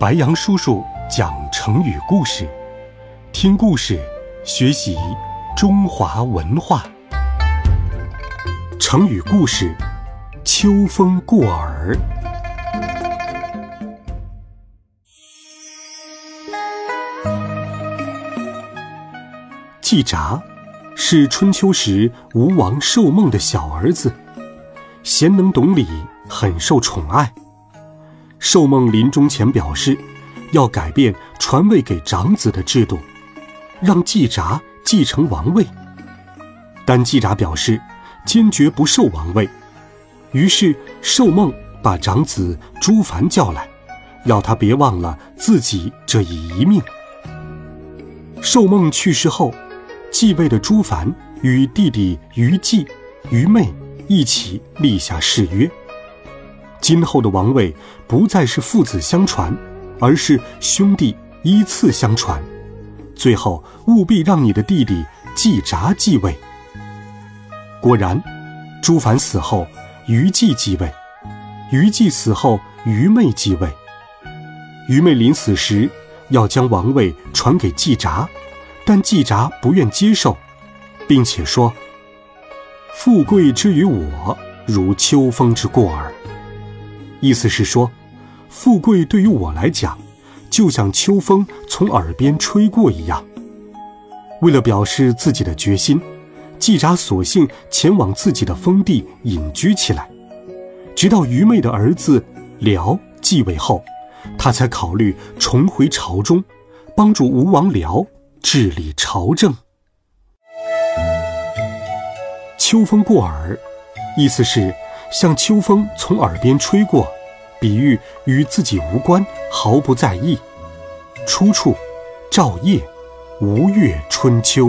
白杨叔叔讲成语故事，听故事学习中华文化。成语故事：秋风过耳。季札是春秋时吴王寿梦的小儿子，贤能懂礼，很受宠爱。寿梦临终前表示，要改变传位给长子的制度，让季札继承王位。但季札表示坚决不受王位，于是寿梦把长子朱凡叫来，要他别忘了自己这一遗命。寿梦去世后，继位的朱凡与弟弟于季、于昧一起立下誓约。今后的王位不再是父子相传，而是兄弟依次相传。最后务必让你的弟弟季札继位。果然，朱凡死后，于季继位；于季死后，于昧继位。于昧临死时要将王位传给季札，但季札不愿接受，并且说：“富贵之于我，如秋风之过耳。”意思是说，富贵对于我来讲，就像秋风从耳边吹过一样。为了表示自己的决心，季札索性前往自己的封地隐居起来，直到愚昧的儿子辽继位后，他才考虑重回朝中，帮助吴王辽治理朝政。秋风过耳，意思是。像秋风从耳边吹过，比喻与自己无关，毫不在意。出处：照夜《吴越春秋》。